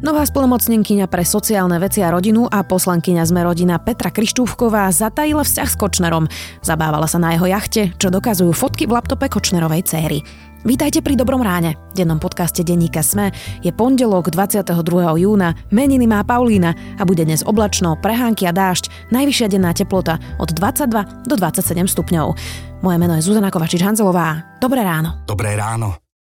Nová splnomocnenkyňa pre sociálne veci a rodinu a poslankyňa sme rodina Petra Krištúvková zatajila vzťah s Kočnerom. Zabávala sa na jeho jachte, čo dokazujú fotky v laptope Kočnerovej céry. Vítajte pri Dobrom ráne. V dennom podcaste Denníka Sme je pondelok 22. júna, meniny má Paulína a bude dnes oblačno, prehánky a dážď, najvyššia denná teplota od 22 do 27 stupňov. Moje meno je Zuzana Kovačič-Hanzelová. Dobré ráno. Dobré ráno.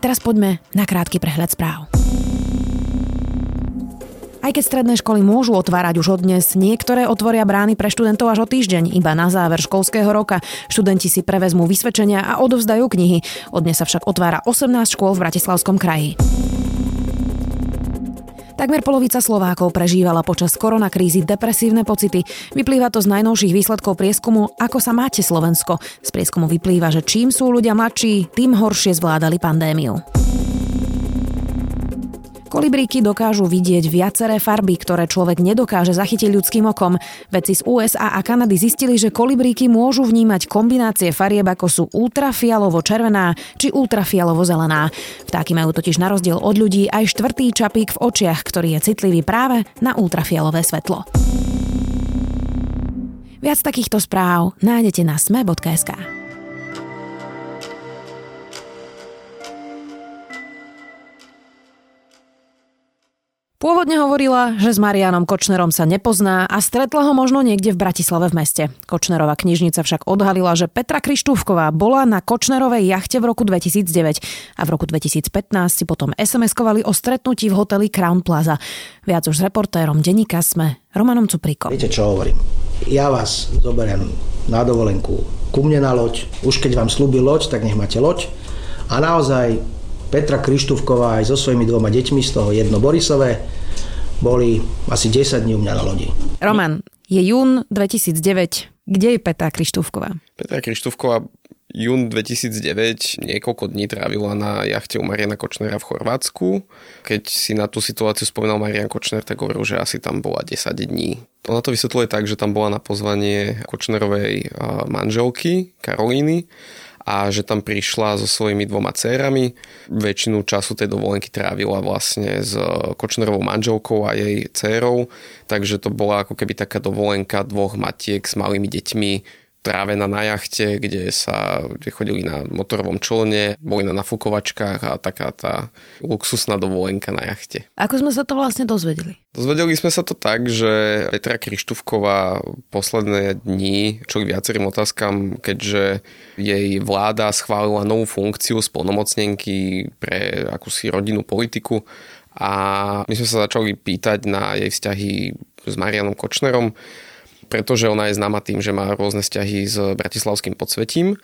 Teraz poďme na krátky prehľad správ. Aj keď stredné školy môžu otvárať už od dnes, niektoré otvoria brány pre študentov až o týždeň, iba na záver školského roka. Študenti si prevezmú vysvedčenia a odovzdajú knihy. Od dnes sa však otvára 18 škôl v Bratislavskom kraji. Takmer polovica Slovákov prežívala počas koronakrízy depresívne pocity. Vyplýva to z najnovších výsledkov prieskumu Ako sa máte Slovensko. Z prieskumu vyplýva, že čím sú ľudia mladší, tým horšie zvládali pandémiu. Kolibríky dokážu vidieť viaceré farby, ktoré človek nedokáže zachytiť ľudským okom. Vedci z USA a Kanady zistili, že kolibríky môžu vnímať kombinácie farieb ako sú ultrafialovo-červená či ultrafialovo-zelená. Vtáky majú totiž na rozdiel od ľudí aj štvrtý čapík v očiach, ktorý je citlivý práve na ultrafialové svetlo. Viac takýchto správ nájdete na sme.sk. Pôvodne hovorila, že s Marianom Kočnerom sa nepozná a stretla ho možno niekde v Bratislave v meste. Kočnerová knižnica však odhalila, že Petra Krištúvková bola na Kočnerovej jachte v roku 2009 a v roku 2015 si potom SMS-kovali o stretnutí v hoteli Crown Plaza. Viac už s reportérom denníka Sme, Romanom Cuprikom. Viete, čo hovorím? Ja vás zoberiem na dovolenku ku mne na loď. Už keď vám slúbi loď, tak nech máte loď. A naozaj Petra Krištúvková aj so svojimi dvoma deťmi, z toho jedno Borisové, boli asi 10 dní u mňa na lodi. Roman, je jún 2009. Kde je Petra Krištúvková? Petra Krištúvková jún 2009 niekoľko dní trávila na jachte u Mariana Kočnera v Chorvátsku. Keď si na tú situáciu spomínal Marian Kočner, tak hovoril, že asi tam bola 10 dní. Ona to vysvetľuje tak, že tam bola na pozvanie Kočnerovej manželky Karolíny a že tam prišla so svojimi dvoma dcérami. Väčšinu času tej dovolenky trávila vlastne s Kočnerovou manželkou a jej dcérou, takže to bola ako keby taká dovolenka dvoch matiek s malými deťmi trávená na jachte, kde sa kde chodili na motorovom člne, boli na nafúkovačkách a taká tá luxusná dovolenka na jachte. Ako sme sa to vlastne dozvedeli? Dozvedeli sme sa to tak, že Petra Krištúvková posledné dni čo viacerým otázkam, keďže jej vláda schválila novú funkciu spolnomocnenky pre akúsi rodinnú politiku a my sme sa začali pýtať na jej vzťahy s Marianom Kočnerom, pretože ona je známa tým, že má rôzne vzťahy s bratislavským podsvetím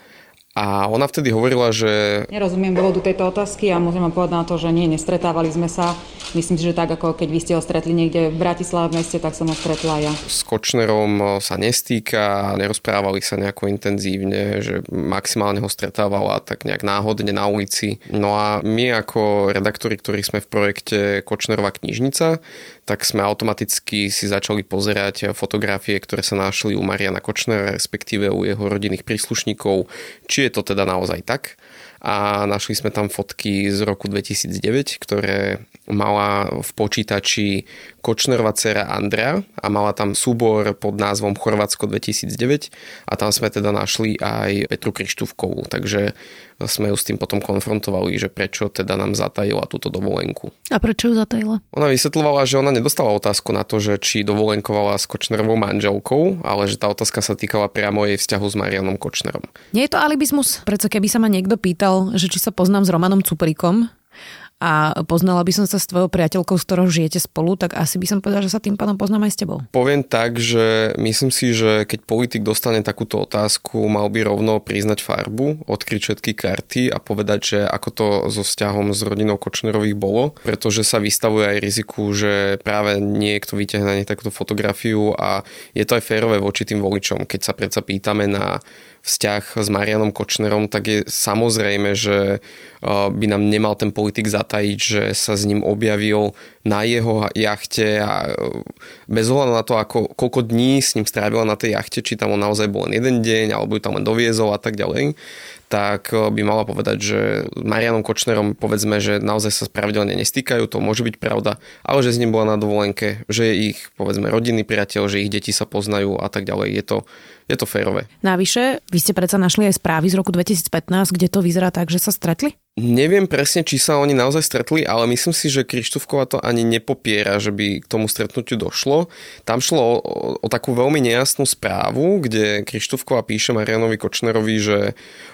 a ona vtedy hovorila, že... Nerozumiem dôvodu tejto otázky a môžem vám povedať na to, že nie, nestretávali sme sa. Myslím si, že tak ako keď vy ste ho stretli niekde v Bratislave v meste, tak som ho stretla ja. S Kočnerom sa nestýka, nerozprávali sa nejako intenzívne, že maximálne ho stretávala tak nejak náhodne na ulici. No a my ako redaktori, ktorí sme v projekte Kočnerová knižnica, tak sme automaticky si začali pozerať fotografie, ktoré sa našli u Mariana Kočnera, respektíve u jeho rodinných príslušníkov, či je to teda naozaj tak. A našli sme tam fotky z roku 2009, ktoré mala v počítači Kočnerová dcera Andrea a mala tam súbor pod názvom Chorvátsko 2009 a tam sme teda našli aj Petru Krištúvkovú, takže sme ju s tým potom konfrontovali, že prečo teda nám zatajila túto dovolenku. A prečo ju zatajila? Ona vysvetľovala, že ona nedostala otázku na to, že či dovolenkovala s Kočnerovou manželkou, ale že tá otázka sa týkala priamo jej vzťahu s Marianom Kočnerom. Nie je to alibizmus? Prečo keby sa ma niekto pýtal, že či sa poznám s Romanom Cuprikom, a poznala by som sa s tvojou priateľkou, s ktorou žijete spolu, tak asi by som povedala, že sa tým pádom poznám aj s tebou. Poviem tak, že myslím si, že keď politik dostane takúto otázku, mal by rovno priznať farbu, odkryť všetky karty a povedať, že ako to so vzťahom s rodinou Kočnerových bolo, pretože sa vystavuje aj riziku, že práve niekto vyťahne takúto fotografiu a je to aj férové voči tým voličom. Keď sa predsa pýtame na vzťah s Marianom Kočnerom, tak je samozrejme, že by nám nemal ten politik zatajiť, že sa s ním objavil na jeho jachte a bez ohľadu na to, ako, koľko dní s ním strávila na tej jachte, či tam on naozaj bol len jeden deň, alebo ju tam len doviezol a tak ďalej, tak by mala povedať, že Marianom Kočnerom povedzme, že naozaj sa pravidelne nestýkajú, to môže byť pravda, ale že s ním bola na dovolenke, že je ich povedzme rodinný priateľ, že ich deti sa poznajú a tak ďalej. Je to, je to férové. Navyše, vy ste predsa našli aj správy z roku 2015, kde to vyzerá tak, že sa stretli? Neviem presne, či sa oni naozaj stretli, ale myslím si, že Krištofková to ani nepopiera, že by k tomu stretnutiu došlo. Tam šlo o, o, takú veľmi nejasnú správu, kde Krištofková píše Marianovi Kočnerovi, že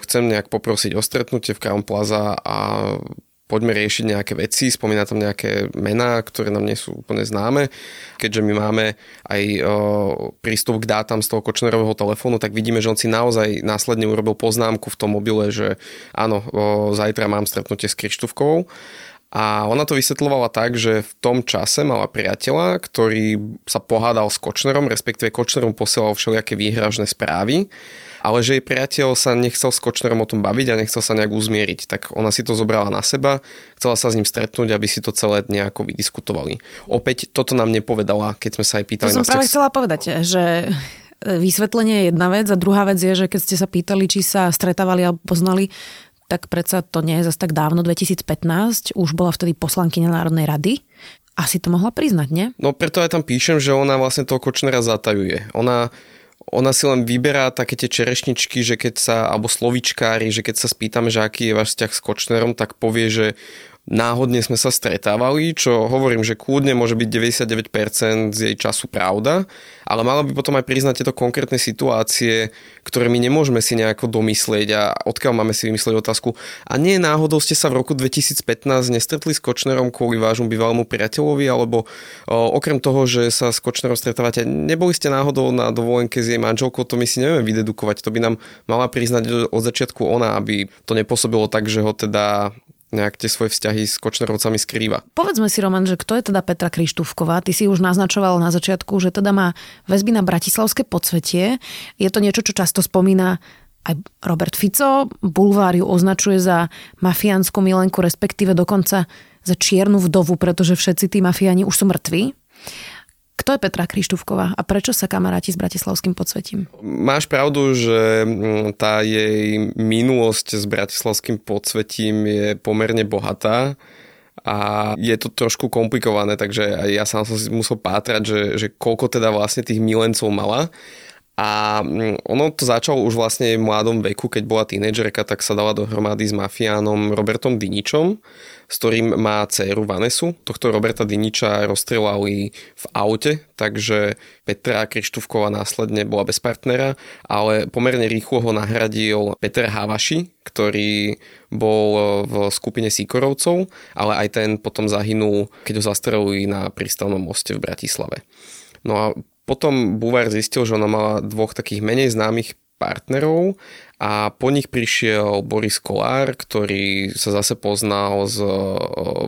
chcem nejak poprosiť o stretnutie v Crown Plaza a poďme riešiť nejaké veci, spomína tam nejaké mená, ktoré nám nie sú úplne známe. Keďže my máme aj o, prístup k dátam z toho Kočnerového telefónu, tak vidíme, že on si naozaj následne urobil poznámku v tom mobile, že áno, o, zajtra mám stretnutie s Krištúvkou. A ona to vysvetľovala tak, že v tom čase mala priateľa, ktorý sa pohádal s Kočnerom, respektíve Kočnerom posielal všelijaké výhražné správy ale že jej priateľ sa nechcel s Kočnerom o tom baviť a nechcel sa nejak uzmieriť. Tak ona si to zobrala na seba, chcela sa s ním stretnúť, aby si to celé nejako vydiskutovali. Opäť toto nám nepovedala, keď sme sa aj pýtali. To som práve chcela povedať, že vysvetlenie je jedna vec a druhá vec je, že keď ste sa pýtali, či sa stretávali alebo poznali, tak predsa to nie je zase tak dávno, 2015, už bola vtedy poslankyňa Národnej rady. Asi to mohla priznať, nie? No preto aj tam píšem, že ona vlastne toho Kočnera zatajuje. Ona ona si len vyberá také tie čerešničky, že keď sa, alebo slovičkári, že keď sa spýtame, že aký je váš vzťah s Kočnerom, tak povie, že náhodne sme sa stretávali, čo hovorím, že kľudne môže byť 99% z jej času pravda, ale mala by potom aj priznať tieto konkrétne situácie, ktoré my nemôžeme si nejako domyslieť a odkiaľ máme si vymyslieť otázku. A nie náhodou ste sa v roku 2015 nestretli s Kočnerom kvôli vášmu bývalému priateľovi, alebo o, okrem toho, že sa s Kočnerom stretávate, neboli ste náhodou na dovolenke s jej manželkou, to my si nevieme vydedukovať, to by nám mala priznať od začiatku ona, aby to nepôsobilo tak, že ho teda nejak tie svoje vzťahy s Kočnerovcami skrýva. Povedzme si, Roman, že kto je teda Petra Krištúvková? Ty si už naznačoval na začiatku, že teda má väzby na bratislavské podsvetie. Je to niečo, čo často spomína aj Robert Fico. Bulvár ju označuje za mafiánsku milenku, respektíve dokonca za čiernu vdovu, pretože všetci tí mafiáni už sú mŕtvi. Kto je Petra Krištúvková a prečo sa kamaráti s Bratislavským podsvetím? Máš pravdu, že mm, tá jej minulosť s Bratislavským podsvetím je pomerne bohatá a je to trošku komplikované, takže ja sám som si musel pátrať, že, že koľko teda vlastne tých milencov mala. A mm, ono to začalo už vlastne v mladom veku, keď bola tínedžerka, tak sa dala dohromady s mafiánom Robertom Diničom, s ktorým má dceru Vanesu. Tohto Roberta Diniča rozstrelali v aute, takže Petra Krištúvková následne bola bez partnera, ale pomerne rýchlo ho nahradil Peter Havaši, ktorý bol v skupine Sikorovcov, ale aj ten potom zahynul, keď ho zastrelili na prístavnom moste v Bratislave. No a potom Buvár zistil, že ona mala dvoch takých menej známych partnerov a po nich prišiel Boris Kolár, ktorý sa zase poznal s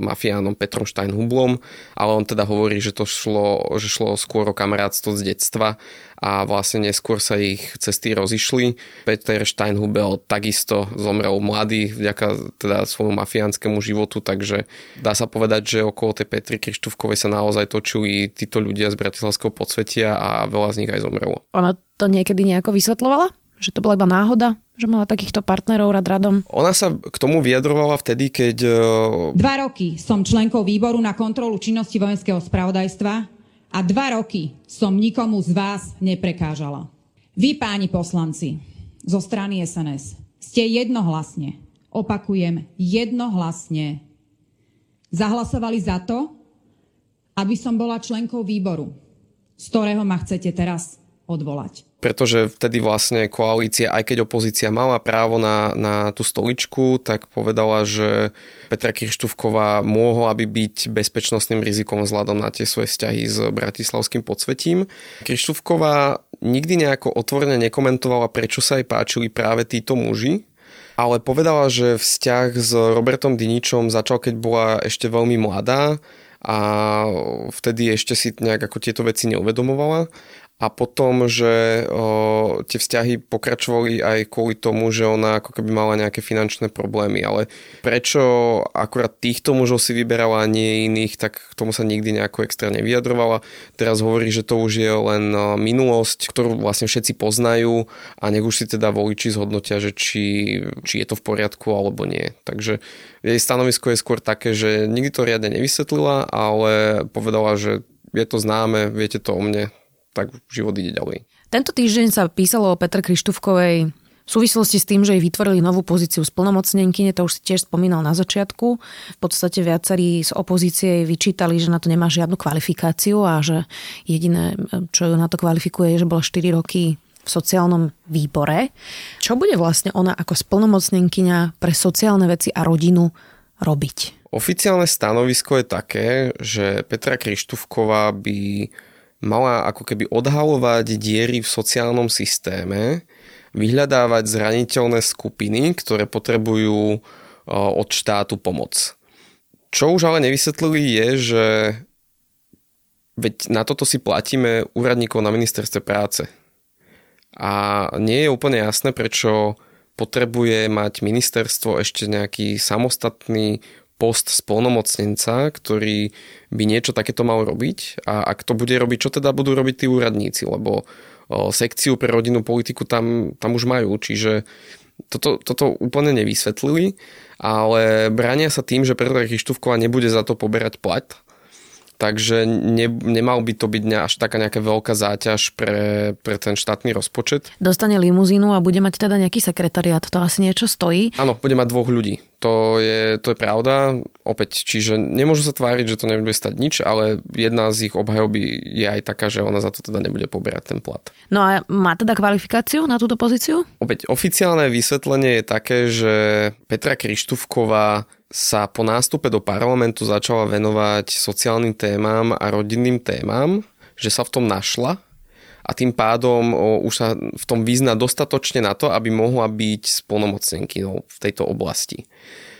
mafiánom Petrom Steinhublom, ale on teda hovorí, že to šlo, že šlo skôr o kamarátstvo z detstva a vlastne neskôr sa ich cesty rozišli. Peter Steinhubel takisto zomrel mladý vďaka teda svojmu mafiánskému životu, takže dá sa povedať, že okolo tej Petry Krištúvkovej sa naozaj točili títo ľudia z Bratislavského podsvetia a veľa z nich aj zomrelo. Ona to niekedy nejako vysvetlovala? Že to bola iba náhoda? Že mala takýchto partnerov rad radom? Ona sa k tomu vyjadrovala vtedy, keď... E, dva roky som členkou výboru na kontrolu činnosti vojenského spravodajstva a dva roky som nikomu z vás neprekážala. Vy, páni poslanci, zo strany SNS, ste jednohlasne, opakujem, jednohlasne zahlasovali za to, aby som bola členkou výboru, z ktorého ma chcete teraz odvolať. Pretože vtedy vlastne koalícia, aj keď opozícia mala právo na, na tú stoličku, tak povedala, že Petra Kirštúvková mohla by byť bezpečnostným rizikom vzhľadom na tie svoje vzťahy s bratislavským podsvetím. Kirštúvková nikdy nejako otvorene nekomentovala, prečo sa jej páčili práve títo muži, ale povedala, že vzťah s Robertom Diničom začal, keď bola ešte veľmi mladá a vtedy ešte si nejak ako tieto veci neuvedomovala a potom, že o, tie vzťahy pokračovali aj kvôli tomu, že ona ako keby mala nejaké finančné problémy, ale prečo akurát týchto mužov si vyberala a nie iných, tak k tomu sa nikdy nejako extra nevyjadrovala. Teraz hovorí, že to už je len minulosť, ktorú vlastne všetci poznajú a nech už si teda voliči zhodnotia, že či, či je to v poriadku alebo nie. Takže jej stanovisko je skôr také, že nikdy to riadne nevysvetlila, ale povedala, že je to známe, viete to o mne, tak život ide ďalej. Tento týždeň sa písalo o Petre Krištúvkovej v súvislosti s tým, že jej vytvorili novú pozíciu splnomocnenkyne, to už si tiež spomínal na začiatku. V podstate viacerí z opozície jej vyčítali, že na to nemá žiadnu kvalifikáciu a že jediné, čo ju na to kvalifikuje, je, že bola 4 roky v sociálnom výbore. Čo bude vlastne ona ako splnomocnenkyňa pre sociálne veci a rodinu robiť? Oficiálne stanovisko je také, že Petra Krištúvková by mala ako keby odhalovať diery v sociálnom systéme, vyhľadávať zraniteľné skupiny, ktoré potrebujú od štátu pomoc. Čo už ale nevysvetlili je, že veď na toto si platíme úradníkov na ministerstve práce. A nie je úplne jasné, prečo potrebuje mať ministerstvo ešte nejaký samostatný post spolnomocnenca, ktorý by niečo takéto mal robiť? A ak to bude robiť, čo teda budú robiť tí úradníci, lebo sekciu pre rodinnú politiku tam, tam už majú, čiže toto, toto úplne nevysvetlili, ale brania sa tým, že Petra Krištúvková nebude za to poberať plat, takže ne, nemal by to byť až taká nejaká veľká záťaž pre, pre ten štátny rozpočet. Dostane limuzínu a bude mať teda nejaký sekretariat, to asi niečo stojí? Áno, bude mať dvoch ľudí. To je, to je pravda. Opäť, čiže nemôžu sa tváriť, že to nebude stať nič, ale jedna z ich obhajoby je aj taká, že ona za to teda nebude poberať ten plat. No a má teda kvalifikáciu na túto pozíciu? Opäť, oficiálne vysvetlenie je také, že Petra Krištúvková sa po nástupe do parlamentu začala venovať sociálnym témam a rodinným témam, že sa v tom našla a tým pádom už sa v tom vyzna dostatočne na to, aby mohla byť spolnomocnenkynou v tejto oblasti.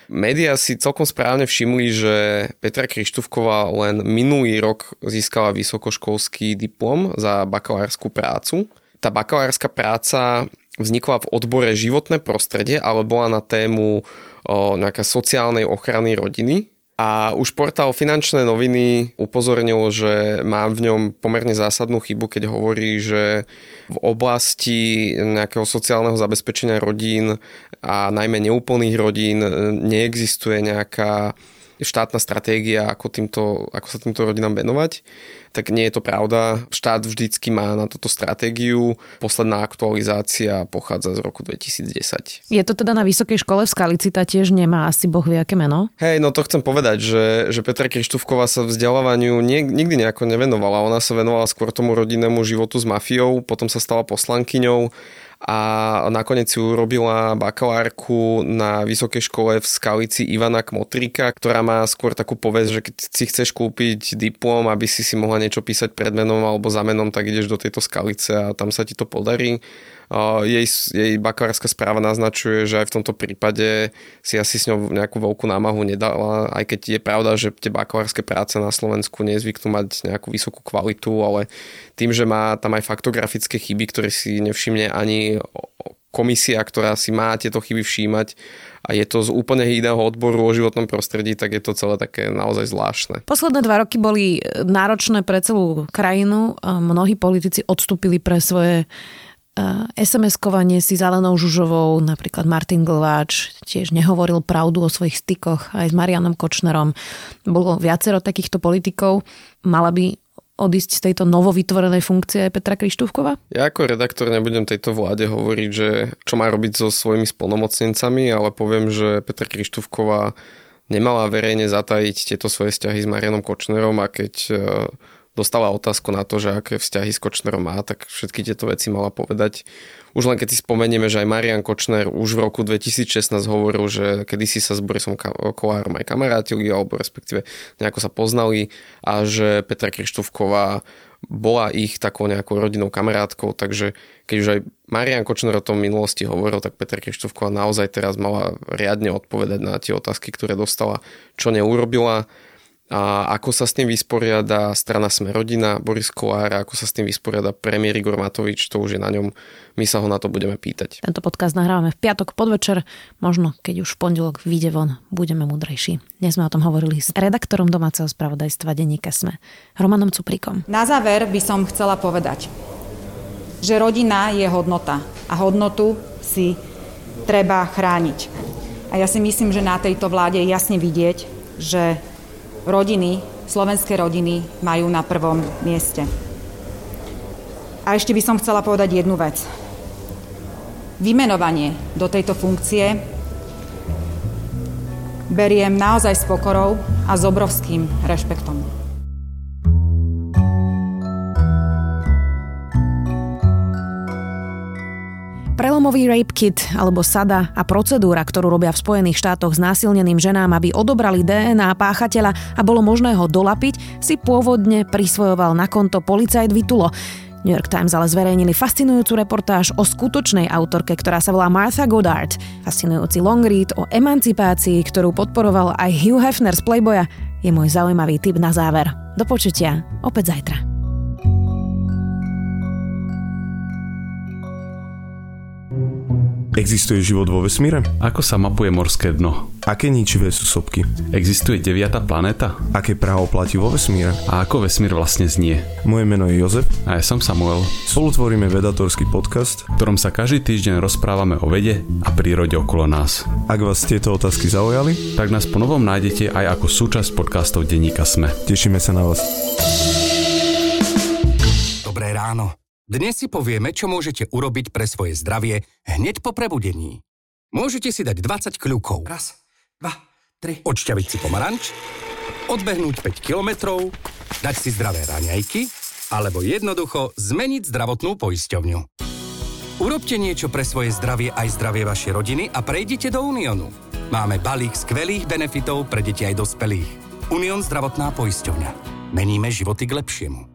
Média si celkom správne všimli, že Petra Krištúvková len minulý rok získala vysokoškolský diplom za bakalárskú prácu. Tá bakalárska práca vznikla v odbore životné prostredie, ale bola na tému nejaká sociálnej ochrany rodiny. A už portál Finančné noviny upozornil, že mám v ňom pomerne zásadnú chybu, keď hovorí, že v oblasti nejakého sociálneho zabezpečenia rodín a najmä neúplných rodín neexistuje nejaká štátna stratégia, ako, týmto, ako sa týmto rodinám venovať tak nie je to pravda. Štát vždycky má na túto stratégiu. Posledná aktualizácia pochádza z roku 2010. Je to teda na vysokej škole v Skalicita tiež nemá asi boh vie aké meno? Hej, no to chcem povedať, že, že Petra Krištúvková sa vzdelávaniu nie, nikdy nejako nevenovala. Ona sa venovala skôr tomu rodinnému životu s mafiou, potom sa stala poslankyňou a nakoniec si urobila bakalárku na vysokej škole v Skalici Ivana Kmotríka, ktorá má skôr takú povesť, že keď si chceš kúpiť diplom, aby si si mohla niečo písať pred menom alebo za menom, tak ideš do tejto Skalice a tam sa ti to podarí. Jej, jej bakalárska správa naznačuje, že aj v tomto prípade si asi s ňou nejakú veľkú námahu nedala, aj keď je pravda, že tie bakalárske práce na Slovensku nezvyknú mať nejakú vysokú kvalitu, ale tým, že má tam aj faktografické chyby, ktoré si nevšimne ani komisia, ktorá si má tieto chyby všímať a je to z úplne iného odboru o životnom prostredí, tak je to celé také naozaj zvláštne. Posledné dva roky boli náročné pre celú krajinu. Mnohí politici odstúpili pre svoje SMS-kovanie si Zelenou Žužovou, napríklad Martin Glváč tiež nehovoril pravdu o svojich stykoch aj s Marianom Kočnerom. Bolo viacero takýchto politikov. Mala by odísť z tejto novovytvorenej funkcie Petra Krištúvkova? Ja ako redaktor nebudem tejto vláde hovoriť, že čo má robiť so svojimi spolnomocnencami, ale poviem, že Petra Krištúvkova nemala verejne zatajiť tieto svoje vzťahy s Marianom Kočnerom a keď dostala otázku na to, že aké vzťahy s Kočnerom má, tak všetky tieto veci mala povedať. Už len keď si spomenieme, že aj Marian Kočner už v roku 2016 hovoril, že kedysi sa s Borisom Kolárom aj kamarátili, alebo respektíve nejako sa poznali a že Petra Krištúvková bola ich takou nejakou rodinnou kamarátkou, takže keď už aj Marian Kočner o tom minulosti hovoril, tak Petra Krištúvková naozaj teraz mala riadne odpovedať na tie otázky, ktoré dostala, čo neurobila a ako sa s tým vysporiada strana Sme rodina, Boris Kolár, ako sa s tým vysporiada premiér Igor Matovič, to už je na ňom, my sa ho na to budeme pýtať. Tento podcast nahrávame v piatok podvečer, možno keď už v pondelok vyjde von, budeme mudrejší. Dnes sme o tom hovorili s redaktorom domáceho spravodajstva denníka Sme, Romanom Cuprikom. Na záver by som chcela povedať, že rodina je hodnota a hodnotu si treba chrániť. A ja si myslím, že na tejto vláde je jasne vidieť, že rodiny, slovenské rodiny majú na prvom mieste. A ešte by som chcela povedať jednu vec. Vymenovanie do tejto funkcie beriem naozaj s pokorou a s obrovským rešpektom. Prelomový rape kit alebo sada a procedúra, ktorú robia v Spojených štátoch s násilneným ženám, aby odobrali DNA páchateľa a bolo možné ho dolapiť, si pôvodne prisvojoval na konto policajt Vitulo. New York Times ale zverejnili fascinujúcu reportáž o skutočnej autorke, ktorá sa volá Martha Goddard. Fascinujúci long read o emancipácii, ktorú podporoval aj Hugh Hefner z Playboya, je môj zaujímavý tip na záver. Do počutia, opäť zajtra. Existuje život vo vesmíre? Ako sa mapuje morské dno? Aké ničivé sú sopky? Existuje deviata planéta? Aké právo platí vo vesmíre? A ako vesmír vlastne znie? Moje meno je Jozef. A ja som Samuel. Spolu tvoríme vedatorský podcast, v ktorom sa každý týždeň rozprávame o vede a prírode okolo nás. Ak vás tieto otázky zaujali, tak nás po novom nájdete aj ako súčasť podcastov Denníka Sme. Tešíme sa na vás. Dobré ráno. Dnes si povieme, čo môžete urobiť pre svoje zdravie hneď po prebudení. Môžete si dať 20 kľúkov. Raz, dva, tri. Odšťaviť si pomaranč, odbehnúť 5 kilometrov, dať si zdravé raňajky, alebo jednoducho zmeniť zdravotnú poisťovňu. Urobte niečo pre svoje zdravie aj zdravie vašej rodiny a prejdite do Uniónu. Máme balík skvelých benefitov pre deti aj dospelých. Unión zdravotná poisťovňa. Meníme životy k lepšiemu.